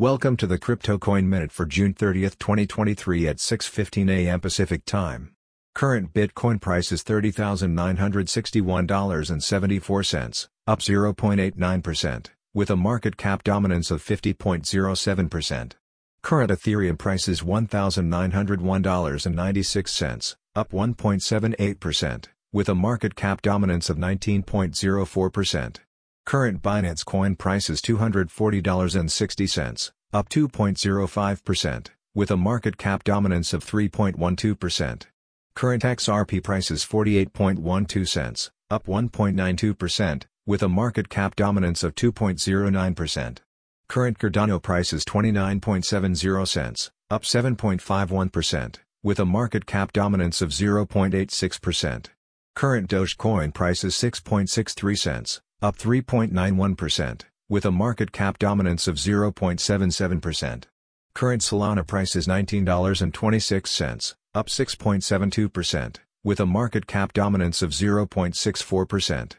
Welcome to the Crypto Coin Minute for June 30, 2023 at 6:15 a.m. Pacific Time. Current Bitcoin price is $30,961.74, up 0.89%, with a market cap dominance of 50.07%. Current Ethereum price is $1,901.96, up 1.78%, with a market cap dominance of 19.04%. Current Binance Coin price is $240.60, up 2.05%, with a market cap dominance of 3.12%. Current XRP price is 48.12 cents, up 1.92%, with a market cap dominance of 2.09%. Current Cardano price is 29.70 cents, up 7.51%, with a market cap dominance of 0.86%. Current Dogecoin price is 6.63 cents, up 3.91%, with a market cap dominance of 0.77%. Current Solana price is $19.26, up 6.72%, with a market cap dominance of 0.64%.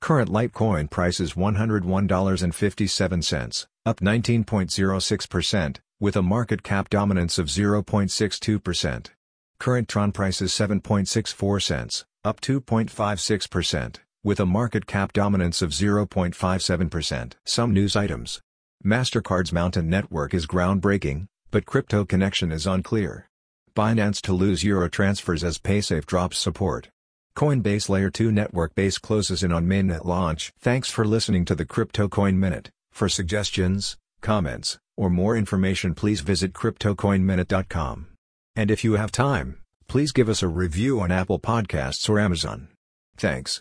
Current Litecoin price is $101.57, up 19.06%, with a market cap dominance of 0.62%. Current Tron price is 7.64 cents, up 2.56%, with a market cap dominance of 0.57%. Some news items. MasterCard's Mountain Network is groundbreaking, but crypto connection is unclear. Binance to lose euro transfers as Paysafe drops support. Coinbase Layer 2 network base closes in on mainnet launch. Thanks for listening to the Crypto Coin Minute. For suggestions, comments, or more information please visit CryptoCoinMinute.com. And if you have time, please give us a review on Apple Podcasts or Amazon. Thanks.